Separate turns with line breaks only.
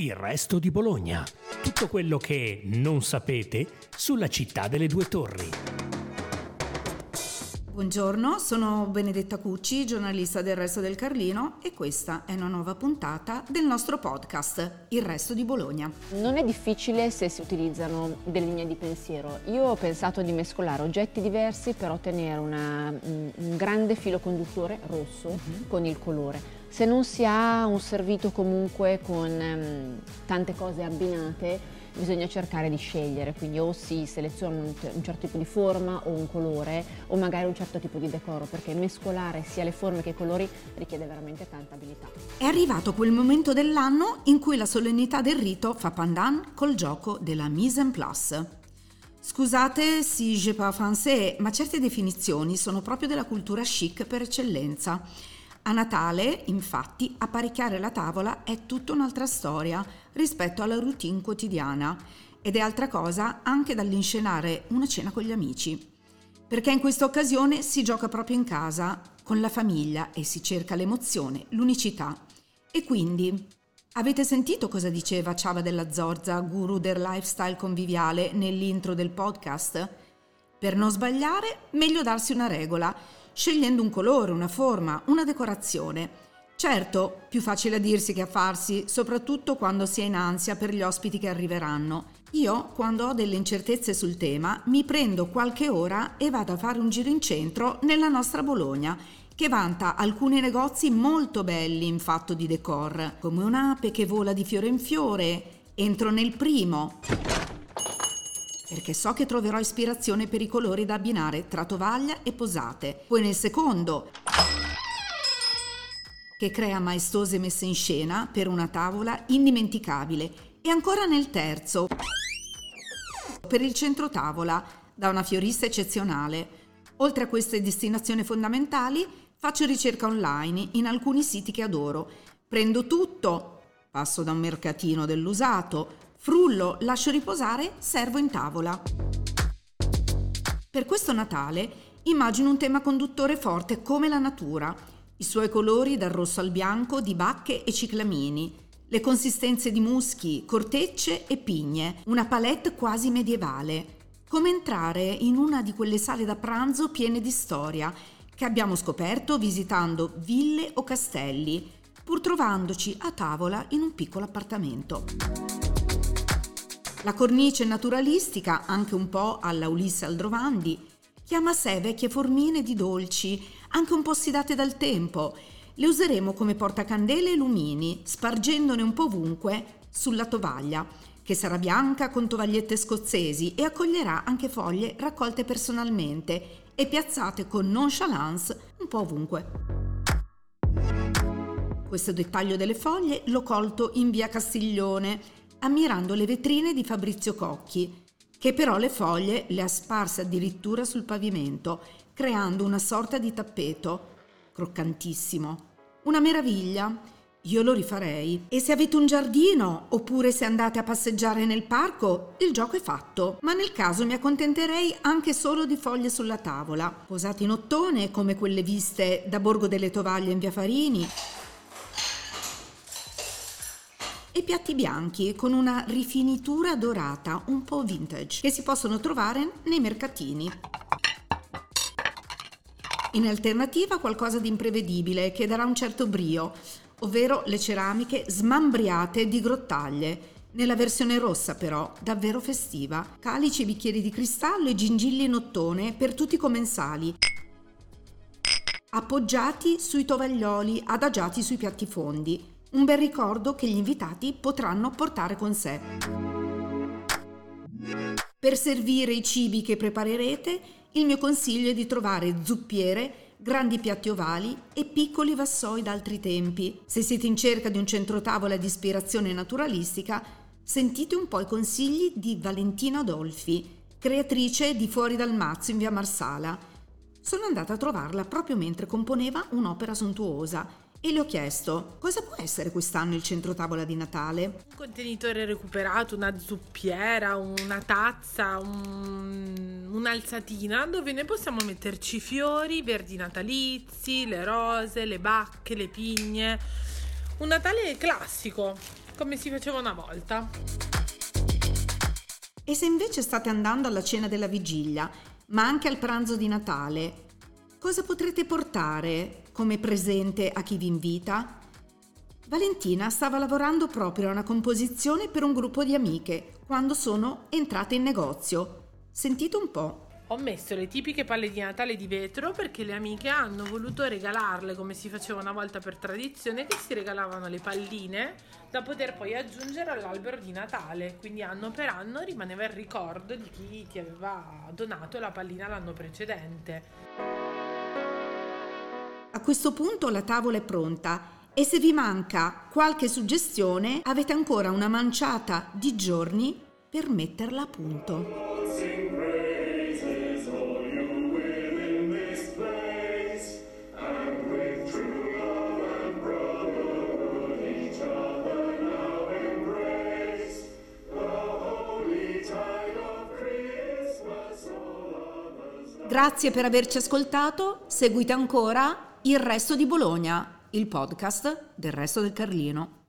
Il resto di Bologna. Tutto quello che non sapete sulla città delle due torri.
Buongiorno, sono Benedetta Cucci, giornalista del Resto del Carlino e questa è una nuova puntata del nostro podcast Il Resto di Bologna.
Non è difficile se si utilizzano delle linee di pensiero. Io ho pensato di mescolare oggetti diversi per ottenere una, un grande filo conduttore rosso uh-huh. con il colore se non si ha un servito comunque con um, tante cose abbinate, bisogna cercare di scegliere, quindi o si seleziona un, un, certo tipo di forma o un colore o magari un certo tipo di decoro, perché mescolare sia le forme che i colori richiede veramente tanta abilità.
È arrivato quel momento dell'anno in cui la solennità del rito fa pandan col gioco della mise en place. Scusate si je pas français, ma certe definizioni sono proprio della cultura chic per eccellenza a Natale, infatti, apparecchiare la tavola è tutta un'altra storia rispetto alla routine quotidiana ed è altra cosa anche dall'inscenare una cena con gli amici. Perché in questa occasione si gioca proprio in casa, con la famiglia e si cerca l'emozione, l'unicità. E quindi, avete sentito cosa diceva Ciava della Zorza, guru del lifestyle conviviale, nell'intro del podcast? Per non sbagliare, meglio darsi una regola scegliendo un colore, una forma, una decorazione. Certo, più facile a dirsi che a farsi, soprattutto quando si è in ansia per gli ospiti che arriveranno. Io, quando ho delle incertezze sul tema, mi prendo qualche ora e vado a fare un giro in centro nella nostra Bologna, che vanta alcuni negozi molto belli in fatto di decor, come un'ape che vola di fiore in fiore. Entro nel primo perché so che troverò ispirazione per i colori da abbinare tra tovaglia e posate. Poi nel secondo, che crea maestose messe in scena per una tavola indimenticabile. E ancora nel terzo, per il centro tavola, da una fiorista eccezionale. Oltre a queste destinazioni fondamentali, faccio ricerca online in alcuni siti che adoro. Prendo tutto, passo da un mercatino dell'usato, Frullo, lascio riposare, servo in tavola. Per questo Natale immagino un tema conduttore forte come la natura, i suoi colori dal rosso al bianco di bacche e ciclamini, le consistenze di muschi, cortecce e pigne, una palette quasi medievale, come entrare in una di quelle sale da pranzo piene di storia che abbiamo scoperto visitando ville o castelli, pur trovandoci a tavola in un piccolo appartamento. La cornice naturalistica, anche un po' alla Ulisse Aldrovandi, chiama a sé vecchie formine di dolci, anche un po' sfidate dal tempo. Le useremo come portacandele e lumini, spargendone un po' ovunque sulla tovaglia, che sarà bianca con tovagliette scozzesi e accoglierà anche foglie raccolte personalmente e piazzate con nonchalance un po' ovunque. Questo dettaglio delle foglie l'ho colto in via Castiglione, ammirando le vetrine di Fabrizio Cocchi, che però le foglie le ha sparse addirittura sul pavimento, creando una sorta di tappeto, croccantissimo. Una meraviglia. Io lo rifarei. E se avete un giardino oppure se andate a passeggiare nel parco, il gioco è fatto. Ma nel caso mi accontenterei anche solo di foglie sulla tavola, posate in ottone come quelle viste da Borgo delle Tovaglie in via Farini, e piatti bianchi con una rifinitura dorata un po' vintage che si possono trovare nei mercatini. In alternativa qualcosa di imprevedibile che darà un certo brio, ovvero le ceramiche smambriate di grottaglie. Nella versione rossa però, davvero festiva. Calici bicchieri di cristallo e gingilli in ottone per tutti i commensali. Appoggiati sui tovaglioli, adagiati sui piatti fondi un bel ricordo che gli invitati potranno portare con sé. Per servire i cibi che preparerete, il mio consiglio è di trovare zuppiere, grandi piatti ovali e piccoli vassoi d'altri tempi. Se siete in cerca di un centrotavola di ispirazione naturalistica, sentite un po' i consigli di Valentina Adolfi, creatrice di Fuori dal Mazzo in via Marsala. Sono andata a trovarla proprio mentre componeva un'opera sontuosa e le ho chiesto cosa può essere quest'anno il centro tavola di Natale.
Un contenitore recuperato, una zuppiera, una tazza, un, un'alzatina dove noi possiamo metterci i fiori, verdi natalizi, le rose, le bacche, le pigne. Un Natale classico come si faceva una volta.
E se invece state andando alla cena della vigilia, ma anche al pranzo di Natale, cosa potrete portare come presente a chi vi invita? Valentina stava lavorando proprio a una composizione per un gruppo di amiche quando sono entrate in negozio. Sentite un po'.
Ho messo le tipiche palle di Natale di vetro perché le amiche hanno voluto regalarle come si faceva una volta per tradizione che si regalavano le palline da poter poi aggiungere all'albero di Natale. Quindi anno per anno rimaneva il ricordo di chi ti aveva donato la pallina l'anno precedente.
A questo punto la tavola è pronta e se vi manca qualche suggestione avete ancora una manciata di giorni per metterla a punto. Grazie per averci ascoltato, seguite ancora il resto di Bologna, il podcast del resto del Carlino.